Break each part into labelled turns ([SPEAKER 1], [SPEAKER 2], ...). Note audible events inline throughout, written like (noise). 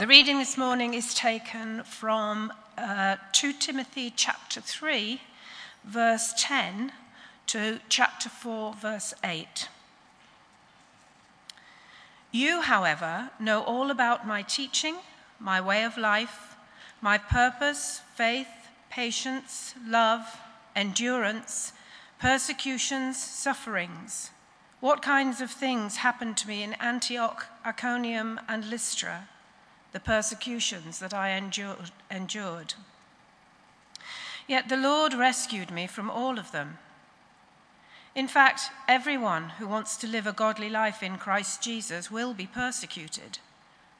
[SPEAKER 1] The reading this morning is taken from uh, 2 Timothy chapter 3, verse 10 to chapter 4, verse 8. You, however, know all about my teaching, my way of life, my purpose, faith, patience, love, endurance, persecutions, sufferings. What kinds of things happened to me in Antioch, Iconium, and Lystra? The persecutions that I endured. Yet the Lord rescued me from all of them. In fact, everyone who wants to live a godly life in Christ Jesus will be persecuted,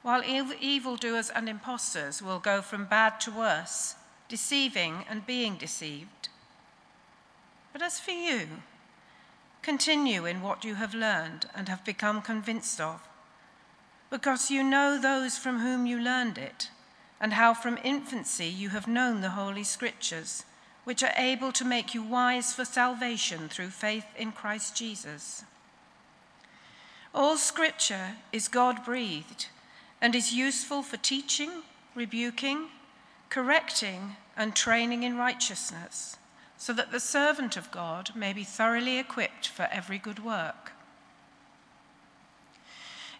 [SPEAKER 1] while evildoers and impostors will go from bad to worse, deceiving and being deceived. But as for you, continue in what you have learned and have become convinced of because you know those from whom you learned it, and how from infancy you have known the Holy Scriptures, which are able to make you wise for salvation through faith in Christ Jesus. All Scripture is God breathed and is useful for teaching, rebuking, correcting, and training in righteousness, so that the servant of God may be thoroughly equipped for every good work.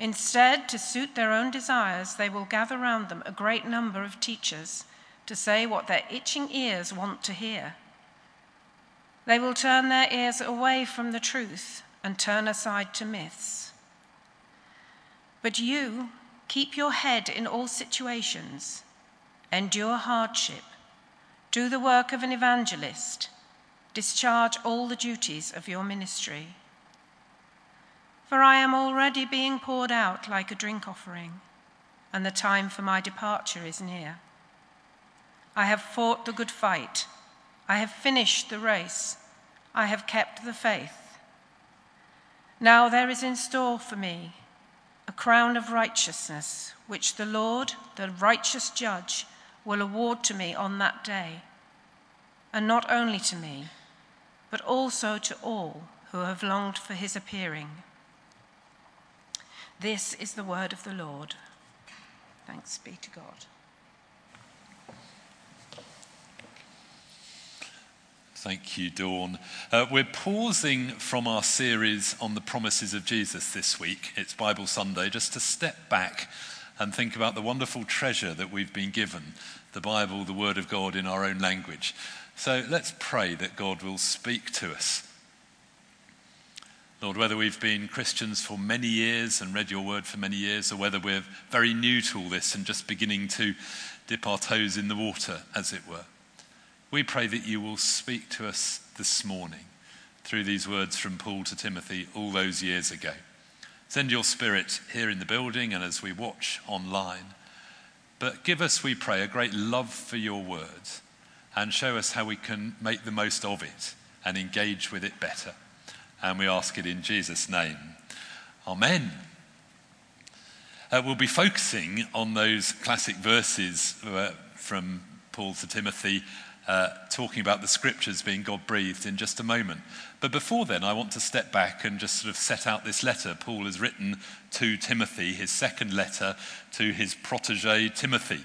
[SPEAKER 1] Instead, to suit their own desires, they will gather round them a great number of teachers to say what their itching ears want to hear. They will turn their ears away from the truth and turn aside to myths. But you keep your head in all situations, endure hardship, do the work of an evangelist, discharge all the duties of your ministry. For I am already being poured out like a drink offering, and the time for my departure is near. I have fought the good fight. I have finished the race. I have kept the faith. Now there is in store for me a crown of righteousness, which the Lord, the righteous judge, will award to me on that day. And not only to me, but also to all who have longed for his appearing. This is the word of the Lord. Thanks be to God.
[SPEAKER 2] Thank you, Dawn. Uh, we're pausing from our series on the promises of Jesus this week. It's Bible Sunday, just to step back and think about the wonderful treasure that we've been given the Bible, the Word of God in our own language. So let's pray that God will speak to us Lord, whether we've been Christians for many years and read your word for many years, or whether we're very new to all this and just beginning to dip our toes in the water, as it were, we pray that you will speak to us this morning through these words from Paul to Timothy all those years ago. Send your spirit here in the building and as we watch online. But give us, we pray, a great love for your words and show us how we can make the most of it and engage with it better. And we ask it in Jesus' name. Amen. Uh, we'll be focusing on those classic verses uh, from Paul to Timothy, uh, talking about the scriptures being God breathed in just a moment. But before then, I want to step back and just sort of set out this letter Paul has written to Timothy, his second letter to his protege Timothy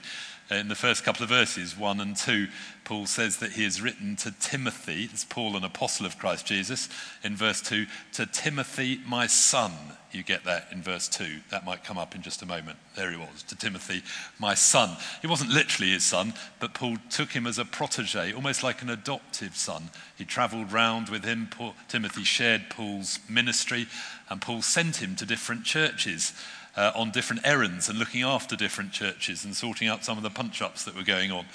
[SPEAKER 2] Uh, in the first couple of verses, 1 and 2, Paul says that he has written to Timothy, it's Paul, an apostle of Christ Jesus, in verse 2, to Timothy, my son. You get that in verse 2. That might come up in just a moment. There he was, to Timothy, my son. He wasn't literally his son, but Paul took him as a protege, almost like an adoptive son. He traveled round with him. Paul, Timothy shared Paul's ministry, and Paul sent him to different churches uh, on different errands and looking after different churches and sorting out some of the punch ups that were going on.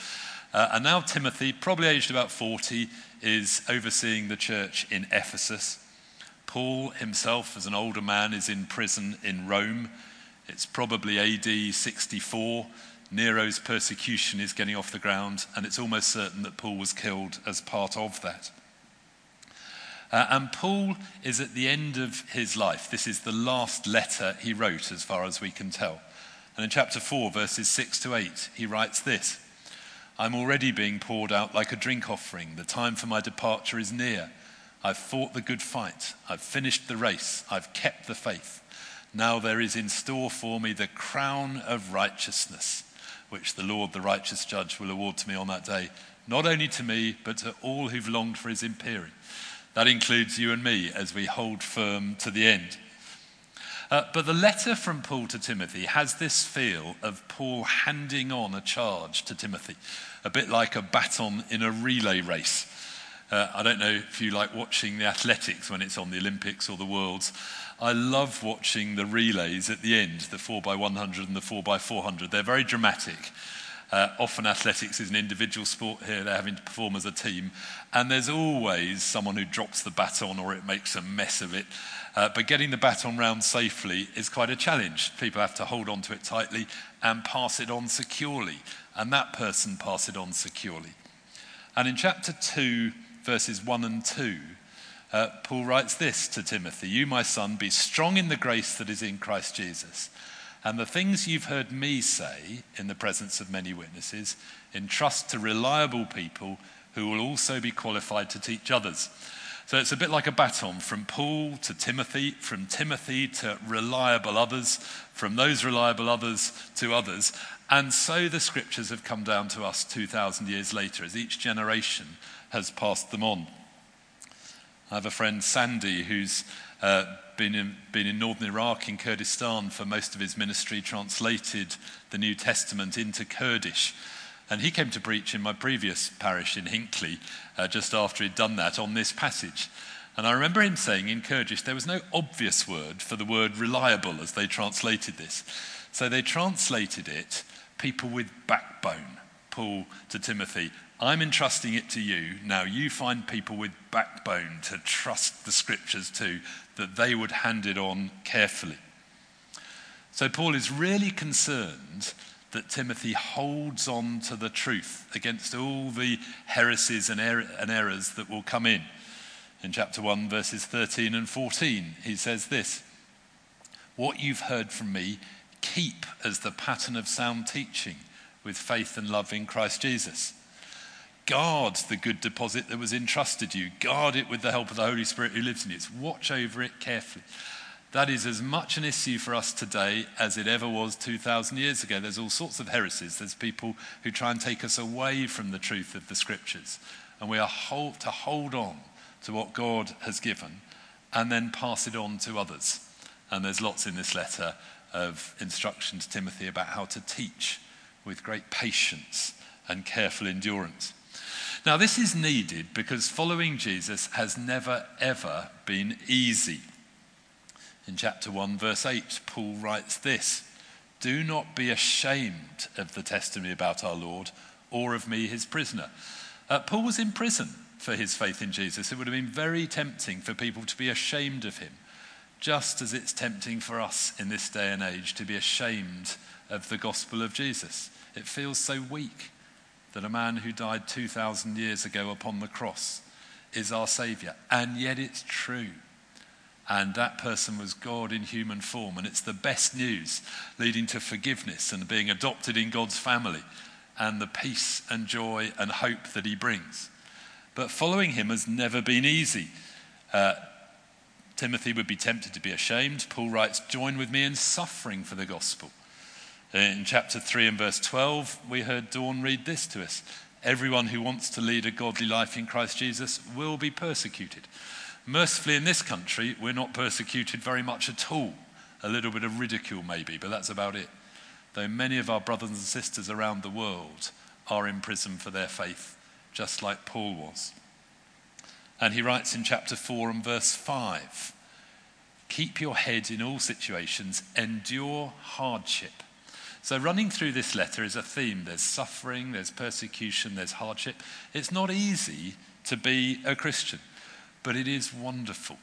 [SPEAKER 2] Uh, and now Timothy, probably aged about 40, is overseeing the church in Ephesus. Paul himself, as an older man, is in prison in Rome. It's probably AD 64. Nero's persecution is getting off the ground, and it's almost certain that Paul was killed as part of that. Uh, and Paul is at the end of his life. This is the last letter he wrote, as far as we can tell. And in chapter 4, verses 6 to 8, he writes this I'm already being poured out like a drink offering. The time for my departure is near. I've fought the good fight. I've finished the race. I've kept the faith. Now there is in store for me the crown of righteousness which the Lord, the righteous judge, will award to me on that day, not only to me, but to all who've longed for his appearing. That includes you and me as we hold firm to the end. Uh, but the letter from Paul to Timothy has this feel of Paul handing on a charge to Timothy, a bit like a baton in a relay race. Uh, I don't know if you like watching the athletics when it's on the Olympics or the Worlds. I love watching the relays at the end, the 4x100 and the 4x400. They're very dramatic. Uh, often athletics is an individual sport here, they're having to perform as a team. And there's always someone who drops the baton or it makes a mess of it. Uh, but getting the baton round safely is quite a challenge. People have to hold on to it tightly and pass it on securely. And that person pass it on securely. And in chapter 2, verses 1 and 2, uh, Paul writes this to Timothy You, my son, be strong in the grace that is in Christ Jesus. And the things you've heard me say in the presence of many witnesses, entrust to reliable people who will also be qualified to teach others. So it's a bit like a baton from Paul to Timothy, from Timothy to reliable others, from those reliable others to others. And so the scriptures have come down to us 2,000 years later as each generation has passed them on. I have a friend, Sandy, who's uh, been, in, been in northern Iraq, in Kurdistan, for most of his ministry, translated the New Testament into Kurdish. And he came to preach in my previous parish in Hinckley uh, just after he'd done that on this passage. And I remember him saying in Kurdish there was no obvious word for the word reliable as they translated this. So they translated it people with backbone. Paul to Timothy, I'm entrusting it to you. Now you find people with backbone to trust the scriptures to, that they would hand it on carefully. So Paul is really concerned that Timothy holds on to the truth against all the heresies and, er- and errors that will come in. In chapter 1, verses 13 and 14, he says this What you've heard from me, keep as the pattern of sound teaching with faith and love in Christ Jesus. Guard the good deposit that was entrusted to you. Guard it with the help of the Holy Spirit who lives in you. Watch over it carefully. That is as much an issue for us today as it ever was 2,000 years ago. There's all sorts of heresies. There's people who try and take us away from the truth of the scriptures. And we are hold, to hold on to what God has given and then pass it on to others. And there's lots in this letter of instruction to Timothy about how to teach with great patience and careful endurance. Now, this is needed because following Jesus has never, ever been easy. In chapter 1, verse 8, Paul writes this Do not be ashamed of the testimony about our Lord or of me, his prisoner. Uh, Paul was in prison for his faith in Jesus. It would have been very tempting for people to be ashamed of him, just as it's tempting for us in this day and age to be ashamed of the gospel of Jesus. It feels so weak that a man who died 2,000 years ago upon the cross is our Saviour. And yet it's true. And that person was God in human form. And it's the best news leading to forgiveness and being adopted in God's family and the peace and joy and hope that he brings. But following him has never been easy. Uh, Timothy would be tempted to be ashamed. Paul writes, Join with me in suffering for the gospel. Uh, in chapter 3 and verse 12, we heard Dawn read this to us Everyone who wants to lead a godly life in Christ Jesus will be persecuted. Mercifully, in this country, we're not persecuted very much at all. A little bit of ridicule, maybe, but that's about it. Though many of our brothers and sisters around the world are in prison for their faith, just like Paul was. And he writes in chapter 4 and verse 5 Keep your head in all situations, endure hardship so, running through this letter is a theme. There's suffering, there's persecution, there's hardship. It's not easy to be a Christian, but it is wonderful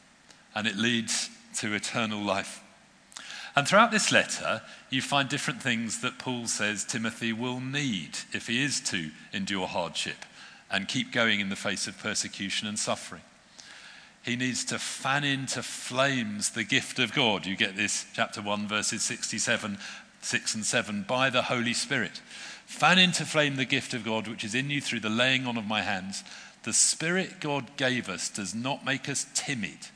[SPEAKER 2] and it leads to eternal life. And throughout this letter, you find different things that Paul says Timothy will need if he is to endure hardship and keep going in the face of persecution and suffering. He needs to fan into flames the gift of God. You get this, chapter 1, verses 67, 6 and 7, by the Holy Spirit. Fan into flame the gift of God which is in you through the laying on of my hands. The Spirit God gave us does not make us timid,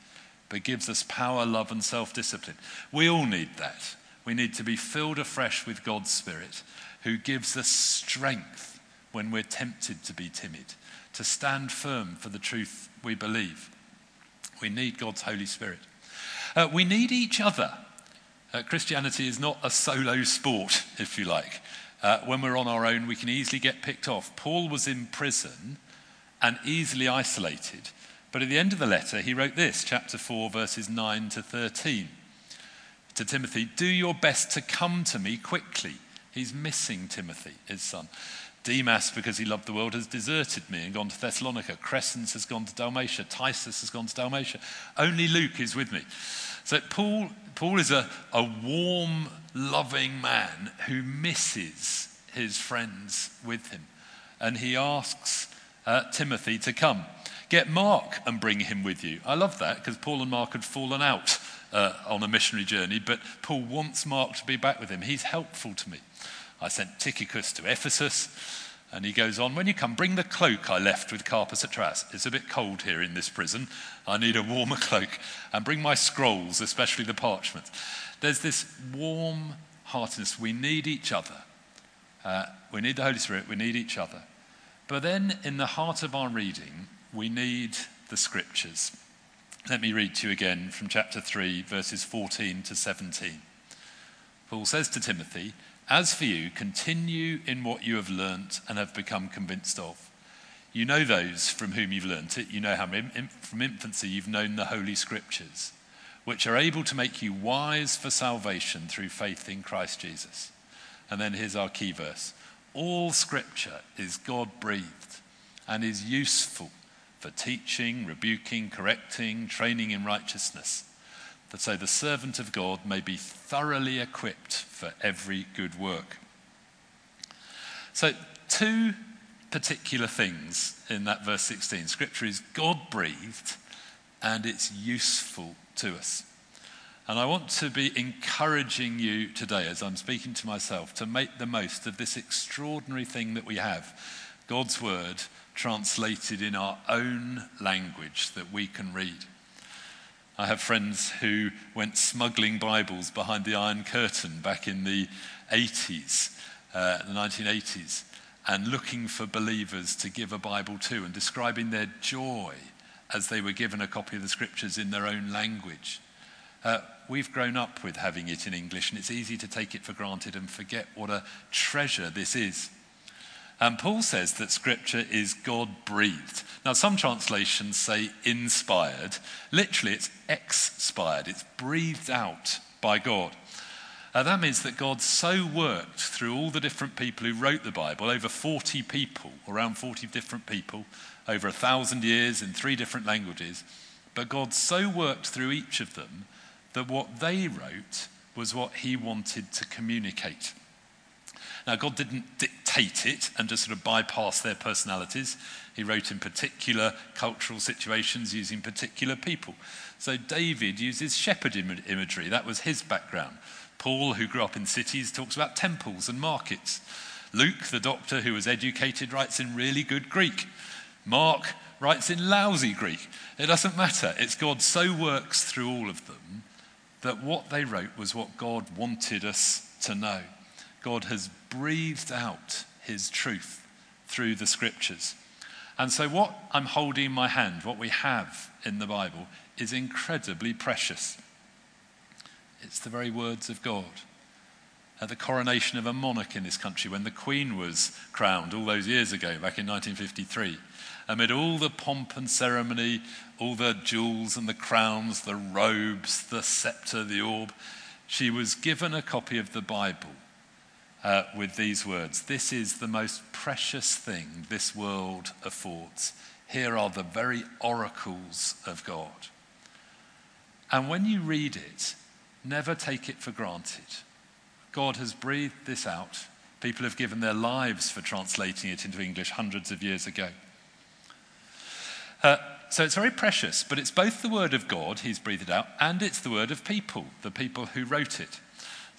[SPEAKER 2] but gives us power, love, and self discipline. We all need that. We need to be filled afresh with God's Spirit, who gives us strength when we're tempted to be timid, to stand firm for the truth we believe. We need God's Holy Spirit. Uh, we need each other. Uh, Christianity is not a solo sport, if you like. Uh, when we're on our own, we can easily get picked off. Paul was in prison and easily isolated. But at the end of the letter, he wrote this, chapter 4, verses 9 to 13. To Timothy, do your best to come to me quickly. He's missing Timothy, his son. Demas, because he loved the world, has deserted me and gone to Thessalonica. Crescens has gone to Dalmatia. Titus has gone to Dalmatia. Only Luke is with me. So Paul, Paul is a, a warm, loving man who misses his friends with him. And he asks uh, Timothy to come. Get Mark and bring him with you. I love that because Paul and Mark had fallen out uh, on a missionary journey, but Paul wants Mark to be back with him. He's helpful to me. I sent Tychicus to Ephesus. And he goes on, When you come, bring the cloak I left with Carpus at Troas. It's a bit cold here in this prison. I need a warmer (laughs) cloak. And bring my scrolls, especially the parchment. There's this warm heartedness. We need each other. Uh, we need the Holy Spirit. We need each other. But then, in the heart of our reading, we need the scriptures. Let me read to you again from chapter 3, verses 14 to 17. Paul says to Timothy, as for you, continue in what you have learnt and have become convinced of. You know those from whom you've learnt it. You know how from infancy you've known the Holy Scriptures, which are able to make you wise for salvation through faith in Christ Jesus. And then here's our key verse All Scripture is God breathed and is useful for teaching, rebuking, correcting, training in righteousness that so the servant of God may be thoroughly equipped for every good work. So, two particular things in that verse 16. Scripture is God breathed and it's useful to us. And I want to be encouraging you today, as I'm speaking to myself, to make the most of this extraordinary thing that we have God's Word translated in our own language that we can read. I have friends who went smuggling Bibles behind the Iron Curtain back in the 80s, uh, the 1980s, and looking for believers to give a Bible to and describing their joy as they were given a copy of the scriptures in their own language. Uh, we've grown up with having it in English, and it's easy to take it for granted and forget what a treasure this is. And Paul says that scripture is God breathed. Now, some translations say inspired. Literally, it's expired, it's breathed out by God. Uh, that means that God so worked through all the different people who wrote the Bible, over 40 people, around 40 different people, over a thousand years in three different languages. But God so worked through each of them that what they wrote was what he wanted to communicate. Now, God didn't dictate it and just sort of bypass their personalities. He wrote in particular cultural situations using particular people. So, David uses shepherd imagery, that was his background. Paul, who grew up in cities, talks about temples and markets. Luke, the doctor who was educated, writes in really good Greek. Mark writes in lousy Greek. It doesn't matter. It's God so works through all of them that what they wrote was what God wanted us to know. God has breathed out his truth through the scriptures. And so, what I'm holding in my hand, what we have in the Bible, is incredibly precious. It's the very words of God. At the coronation of a monarch in this country, when the Queen was crowned all those years ago, back in 1953, amid all the pomp and ceremony, all the jewels and the crowns, the robes, the scepter, the orb, she was given a copy of the Bible uh, with these words This is the most precious thing this world affords. Here are the very oracles of God. And when you read it, Never take it for granted. God has breathed this out. People have given their lives for translating it into English hundreds of years ago. Uh, so it's very precious, but it's both the word of God, he's breathed it out, and it's the word of people, the people who wrote it.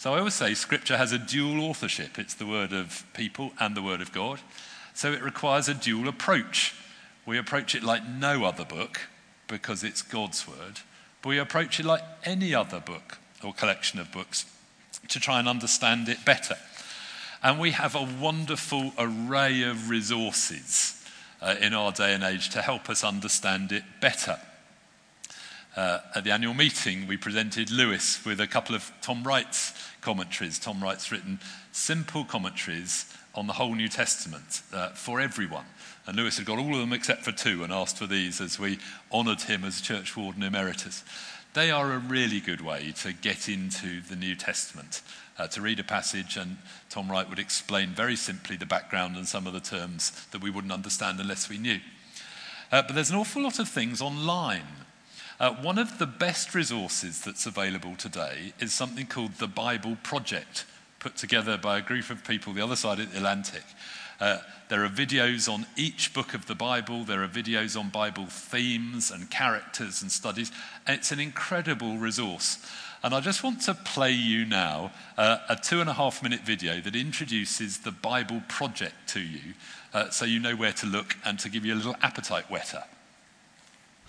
[SPEAKER 2] So I always say scripture has a dual authorship. It's the word of people and the word of God. So it requires a dual approach. We approach it like no other book because it's God's word, but we approach it like any other book or collection of books to try and understand it better. And we have a wonderful array of resources uh, in our day and age to help us understand it better. Uh, at the annual meeting, we presented Lewis with a couple of Tom Wright's commentaries. Tom Wright's written simple commentaries on the whole New Testament uh, for everyone. And Lewis had got all of them except for two and asked for these as we honoured him as Church Warden Emeritus. They are a really good way to get into the New Testament, uh, to read a passage, and Tom Wright would explain very simply the background and some of the terms that we wouldn't understand unless we knew. Uh, but there's an awful lot of things online. Uh, one of the best resources that's available today is something called the Bible Project, put together by a group of people the other side of the Atlantic. Uh, there are videos on each book of the Bible. There are videos on Bible themes and characters and studies. It's an incredible resource. And I just want to play you now uh, a two and a half minute video that introduces the Bible Project to you uh, so you know where to look and to give you a little appetite whetter.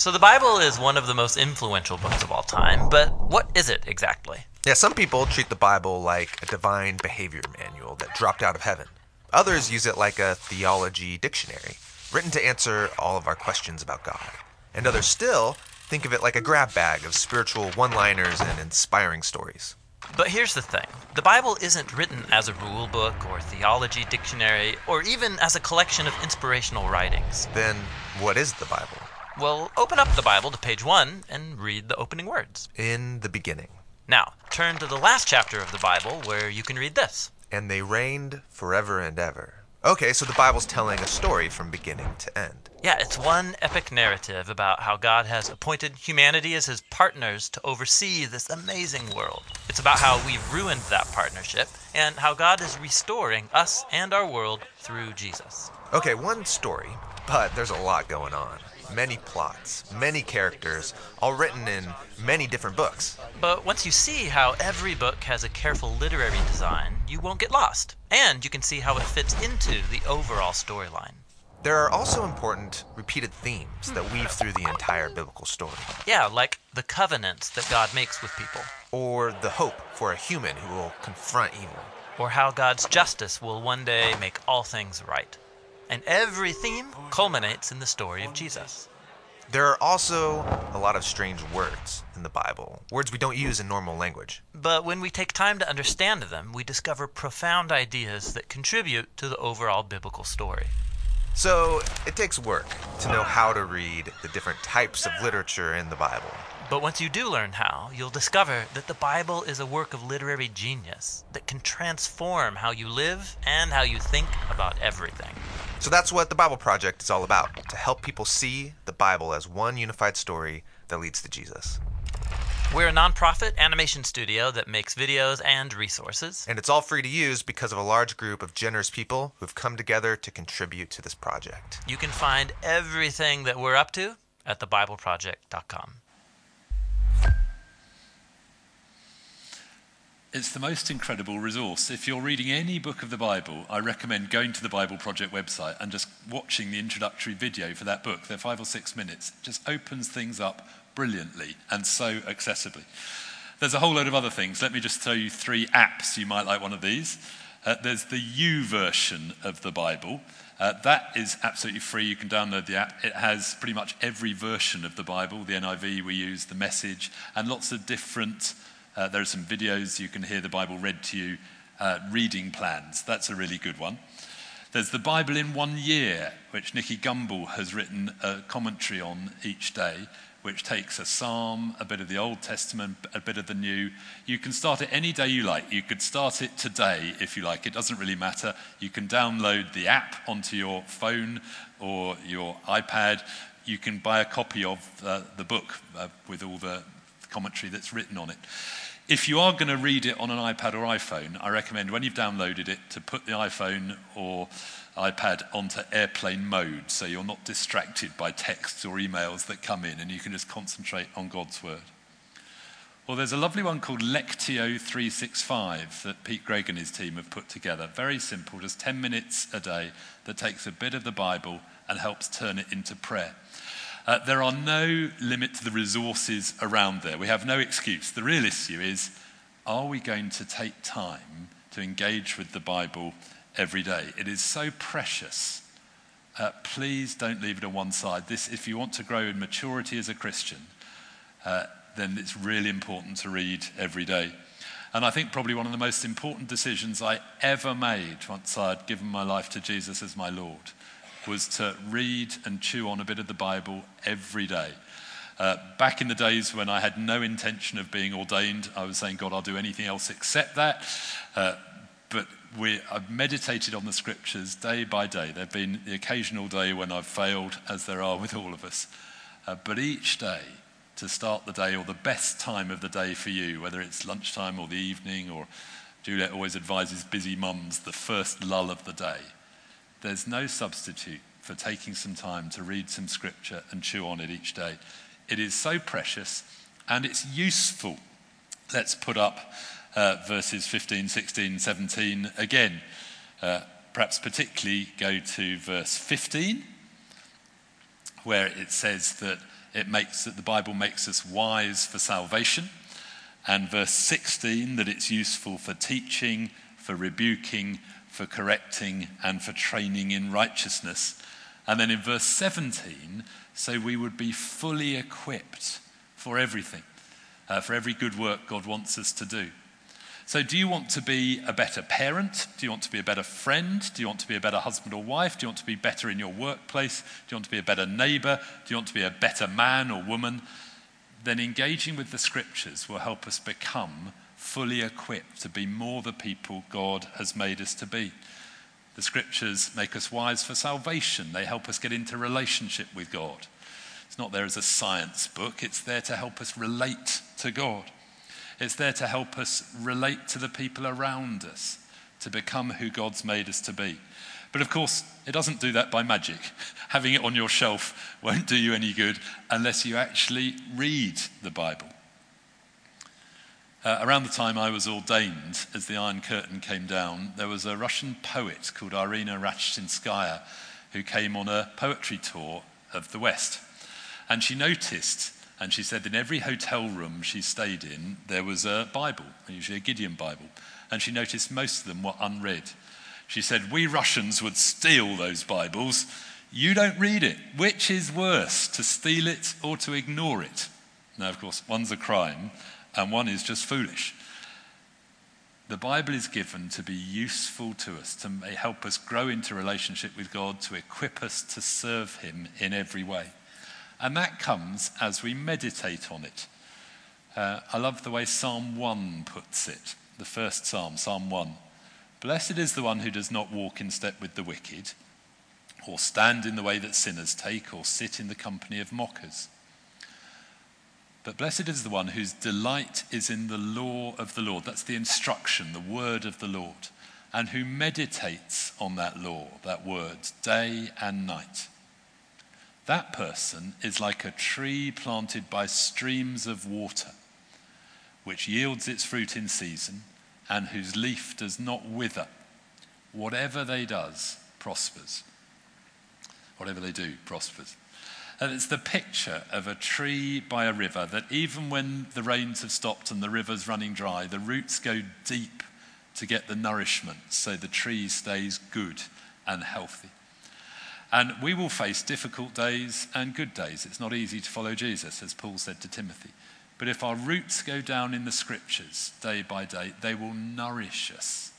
[SPEAKER 3] So, the Bible is one of the most influential books of all time, but what is it exactly?
[SPEAKER 4] Yeah, some people treat the Bible like a divine behavior manual that dropped out of heaven. Others use it like a theology dictionary, written to answer all of our questions about God. And others still think of it like a grab bag of spiritual one liners and inspiring stories.
[SPEAKER 3] But here's the thing the Bible isn't written as a rule book or theology dictionary or even as a collection of inspirational writings.
[SPEAKER 4] Then, what is the Bible?
[SPEAKER 3] Well, open up the Bible to page one and read the opening words.
[SPEAKER 4] In the beginning.
[SPEAKER 3] Now, turn to the last chapter of the Bible where you can read this
[SPEAKER 4] and they reigned forever and ever. Okay, so the Bible's telling a story from beginning to end.
[SPEAKER 3] Yeah, it's one epic narrative about how God has appointed humanity as his partners to oversee this amazing world. It's about how we've ruined that partnership and how God is restoring us and our world through Jesus.
[SPEAKER 4] Okay, one story, but there's a lot going on many plots, many characters, all written in many different books.
[SPEAKER 3] But once you see how every book has a careful literary design, you won't get lost. And you can see how it fits into the overall storyline.
[SPEAKER 4] There are also important repeated themes that weave through the entire biblical story.
[SPEAKER 3] Yeah, like the covenants that God makes with people.
[SPEAKER 4] Or the hope for a human who will confront evil.
[SPEAKER 3] Or how God's justice will one day make all things right and every theme culminates in the story of Jesus.
[SPEAKER 4] There are also a lot of strange words in the Bible, words we don't use in normal language.
[SPEAKER 3] But when we take time to understand them, we discover profound ideas that contribute to the overall biblical story.
[SPEAKER 4] So it takes work to know how to read the different types of literature in the Bible.
[SPEAKER 3] But once you do learn how, you'll discover that the Bible is a work of literary genius that can transform how you live and how you think about everything.
[SPEAKER 4] So that's what the Bible Project is all about to help people see the Bible as one unified story that leads to Jesus.
[SPEAKER 3] We're a nonprofit animation studio that makes videos and resources.
[SPEAKER 4] And it's all free to use because of a large group of generous people who've come together to contribute to this project.
[SPEAKER 3] You can find everything that we're up to at thebibleproject.com.
[SPEAKER 2] It's the most incredible resource. If you're reading any book of the Bible, I recommend going to the Bible Project website and just watching the introductory video for that book. They're five or six minutes. It just opens things up brilliantly and so accessibly. There's a whole load of other things. Let me just tell you three apps. You might like one of these. Uh, there's the YouVersion of the Bible. Uh, that is absolutely free. You can download the app. It has pretty much every version of the Bible the NIV we use, the message, and lots of different uh, there are some videos you can hear the Bible read to you, uh, reading plans. That's a really good one. There's the Bible in one year, which Nicky Gumbel has written a commentary on each day, which takes a psalm, a bit of the Old Testament, a bit of the New. You can start it any day you like. You could start it today if you like. It doesn't really matter. You can download the app onto your phone or your iPad. You can buy a copy of uh, the book uh, with all the commentary that's written on it. If you are going to read it on an iPad or iPhone, I recommend when you've downloaded it to put the iPhone or iPad onto airplane mode so you're not distracted by texts or emails that come in and you can just concentrate on God's Word. Well, there's a lovely one called Lectio 365 that Pete Greig and his team have put together. Very simple, just 10 minutes a day that takes a bit of the Bible and helps turn it into prayer. Uh, there are no limit to the resources around there. We have no excuse. The real issue is are we going to take time to engage with the Bible every day? It is so precious. Uh, please don't leave it on one side. This, if you want to grow in maturity as a Christian, uh, then it's really important to read every day. And I think probably one of the most important decisions I ever made once I'd given my life to Jesus as my Lord was to read and chew on a bit of the Bible every day. Uh, back in the days when I had no intention of being ordained, I was saying, God, I'll do anything else except that. Uh, but we, I've meditated on the scriptures day by day. There have been the occasional day when I've failed, as there are with all of us. Uh, but each day, to start the day or the best time of the day for you, whether it's lunchtime or the evening, or Juliet always advises busy mums the first lull of the day. There's no substitute for taking some time to read some scripture and chew on it each day. It is so precious and it's useful. Let's put up uh, verses 15, 16, 17 again. Uh, perhaps particularly go to verse 15, where it says that it makes that the Bible makes us wise for salvation, and verse 16 that it's useful for teaching, for rebuking, for correcting, and for training in righteousness. And then in verse 17, so we would be fully equipped for everything, uh, for every good work God wants us to do. So, do you want to be a better parent? Do you want to be a better friend? Do you want to be a better husband or wife? Do you want to be better in your workplace? Do you want to be a better neighbor? Do you want to be a better man or woman? Then engaging with the scriptures will help us become fully equipped to be more the people God has made us to be. The scriptures make us wise for salvation, they help us get into relationship with God. It's not there as a science book, it's there to help us relate to God. It's there to help us relate to the people around us, to become who God's made us to be. But of course, it doesn't do that by magic. (laughs) Having it on your shelf won't do you any good unless you actually read the Bible. Uh, around the time I was ordained, as the Iron Curtain came down, there was a Russian poet called Irina Ratushinskaya who came on a poetry tour of the West. And she noticed and she said in every hotel room she stayed in, there was a Bible, usually a Gideon Bible. And she noticed most of them were unread. She said, We Russians would steal those Bibles. You don't read it. Which is worse, to steal it or to ignore it? Now, of course, one's a crime and one is just foolish. The Bible is given to be useful to us, to help us grow into relationship with God, to equip us to serve Him in every way. And that comes as we meditate on it. Uh, I love the way Psalm 1 puts it, the first psalm, Psalm 1. Blessed is the one who does not walk in step with the wicked, or stand in the way that sinners take, or sit in the company of mockers. But blessed is the one whose delight is in the law of the Lord. That's the instruction, the word of the Lord. And who meditates on that law, that word, day and night. That person is like a tree planted by streams of water, which yields its fruit in season and whose leaf does not wither. Whatever they does prospers. Whatever they do prospers. And it's the picture of a tree by a river that even when the rains have stopped and the river's running dry, the roots go deep to get the nourishment so the tree stays good and healthy. And we will face difficult days and good days. It's not easy to follow Jesus, as Paul said to Timothy. But if our roots go down in the scriptures day by day, they will nourish us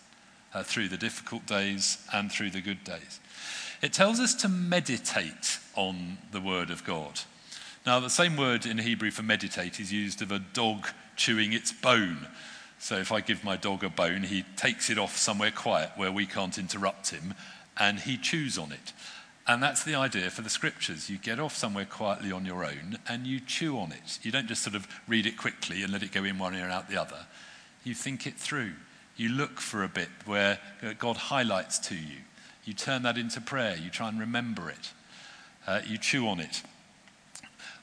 [SPEAKER 2] uh, through the difficult days and through the good days. It tells us to meditate on the word of God. Now, the same word in Hebrew for meditate is used of a dog chewing its bone. So if I give my dog a bone, he takes it off somewhere quiet where we can't interrupt him and he chews on it. And that's the idea for the scriptures. You get off somewhere quietly on your own and you chew on it. You don't just sort of read it quickly and let it go in one ear and out the other. You think it through. You look for a bit where God highlights to you. You turn that into prayer. You try and remember it. Uh, you chew on it.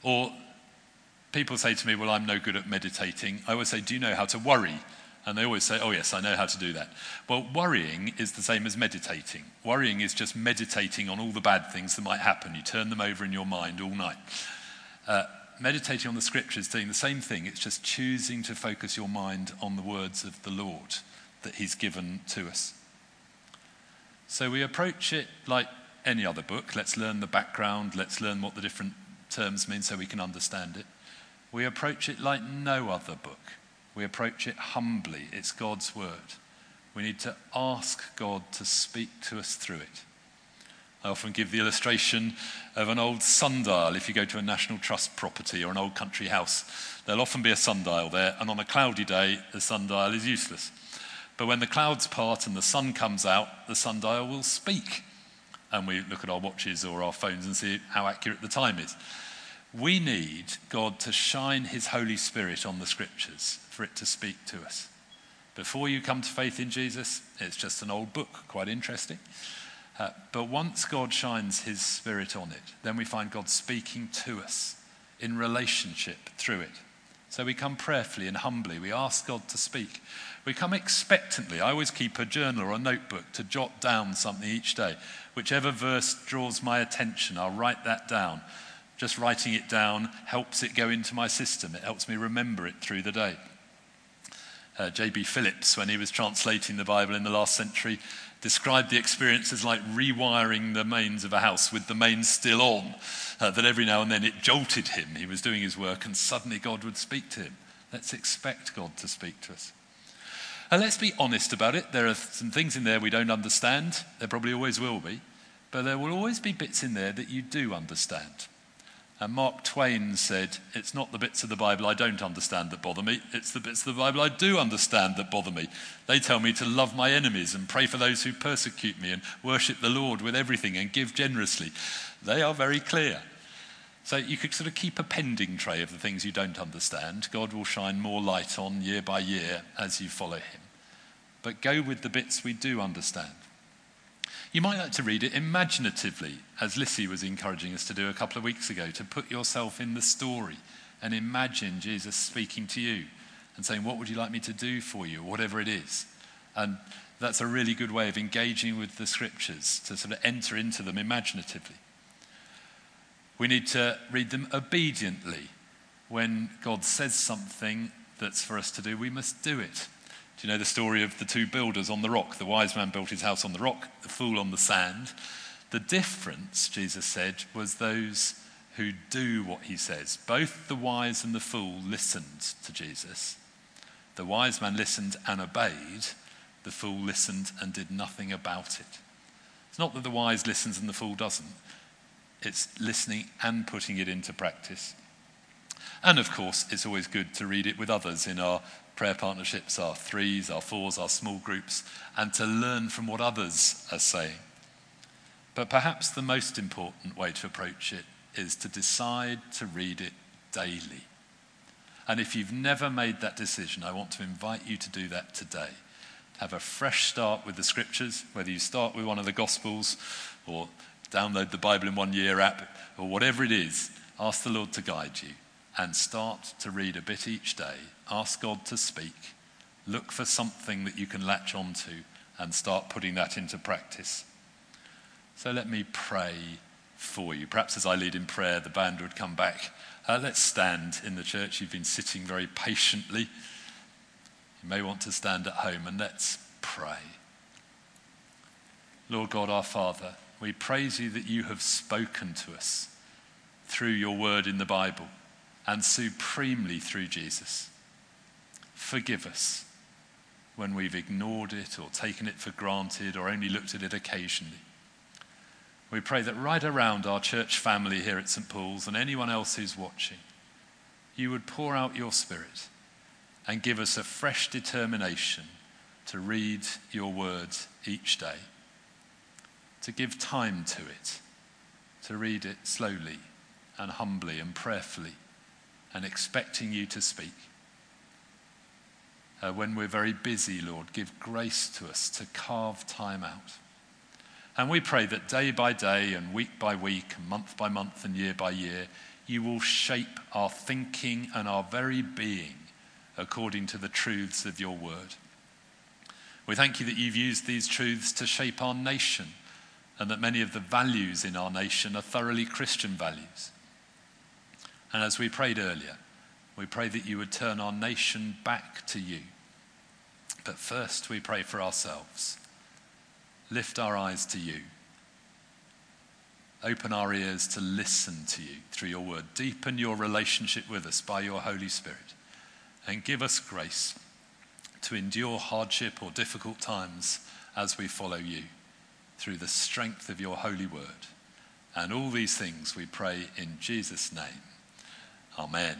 [SPEAKER 2] Or people say to me, Well, I'm no good at meditating. I always say, Do you know how to worry? And they always say, Oh, yes, I know how to do that. Well, worrying is the same as meditating. Worrying is just meditating on all the bad things that might happen. You turn them over in your mind all night. Uh, meditating on the scriptures, doing the same thing. It's just choosing to focus your mind on the words of the Lord that He's given to us. So we approach it like any other book. Let's learn the background, let's learn what the different terms mean so we can understand it. We approach it like no other book. We approach it humbly. It's God's word. We need to ask God to speak to us through it. I often give the illustration of an old sundial. If you go to a National Trust property or an old country house, there'll often be a sundial there, and on a cloudy day, the sundial is useless. But when the clouds part and the sun comes out, the sundial will speak. And we look at our watches or our phones and see how accurate the time is. We need God to shine His Holy Spirit on the scriptures for it to speak to us. Before you come to faith in Jesus, it's just an old book, quite interesting. Uh, but once God shines His Spirit on it, then we find God speaking to us in relationship through it. So we come prayerfully and humbly. We ask God to speak. We come expectantly. I always keep a journal or a notebook to jot down something each day. Whichever verse draws my attention, I'll write that down. Just writing it down helps it go into my system, it helps me remember it through the day. Uh, J.B. Phillips, when he was translating the Bible in the last century, described the experience as like rewiring the mains of a house with the mains still on, uh, that every now and then it jolted him. He was doing his work and suddenly God would speak to him. Let's expect God to speak to us. And let's be honest about it. There are some things in there we don't understand. There probably always will be. But there will always be bits in there that you do understand. And Mark Twain said, It's not the bits of the Bible I don't understand that bother me, it's the bits of the Bible I do understand that bother me. They tell me to love my enemies and pray for those who persecute me and worship the Lord with everything and give generously. They are very clear. So you could sort of keep a pending tray of the things you don't understand. God will shine more light on year by year as you follow Him. But go with the bits we do understand. You might like to read it imaginatively, as Lissy was encouraging us to do a couple of weeks ago, to put yourself in the story and imagine Jesus speaking to you and saying, What would you like me to do for you, or whatever it is. And that's a really good way of engaging with the scriptures, to sort of enter into them imaginatively. We need to read them obediently. When God says something that's for us to do, we must do it. Do you know the story of the two builders on the rock? The wise man built his house on the rock, the fool on the sand. The difference, Jesus said, was those who do what he says. Both the wise and the fool listened to Jesus. The wise man listened and obeyed, the fool listened and did nothing about it. It's not that the wise listens and the fool doesn't, it's listening and putting it into practice. And of course, it's always good to read it with others in our prayer partnerships, our threes, our fours, our small groups, and to learn from what others are saying. But perhaps the most important way to approach it is to decide to read it daily. And if you've never made that decision, I want to invite you to do that today. Have a fresh start with the scriptures, whether you start with one of the Gospels or download the Bible in One Year app or whatever it is. Ask the Lord to guide you and start to read a bit each day. Ask God to speak. Look for something that you can latch onto and start putting that into practice. So let me pray for you. Perhaps as I lead in prayer, the band would come back. Uh, let's stand in the church. You've been sitting very patiently. You may want to stand at home and let's pray. Lord God, our Father, we praise you that you have spoken to us through your word in the Bible and supremely through Jesus. Forgive us when we've ignored it or taken it for granted or only looked at it occasionally. We pray that right around our church family here at St. Paul's and anyone else who's watching, you would pour out your Spirit and give us a fresh determination to read your word each day, to give time to it, to read it slowly and humbly and prayerfully and expecting you to speak. Uh, when we're very busy, Lord, give grace to us to carve time out. And we pray that day by day and week by week and month by month and year by year, you will shape our thinking and our very being according to the truths of your word. We thank you that you've used these truths to shape our nation and that many of the values in our nation are thoroughly Christian values. And as we prayed earlier, we pray that you would turn our nation back to you. But first, we pray for ourselves. Lift our eyes to you. Open our ears to listen to you through your word. Deepen your relationship with us by your Holy Spirit. And give us grace to endure hardship or difficult times as we follow you through the strength of your holy word. And all these things we pray in Jesus' name. Amen.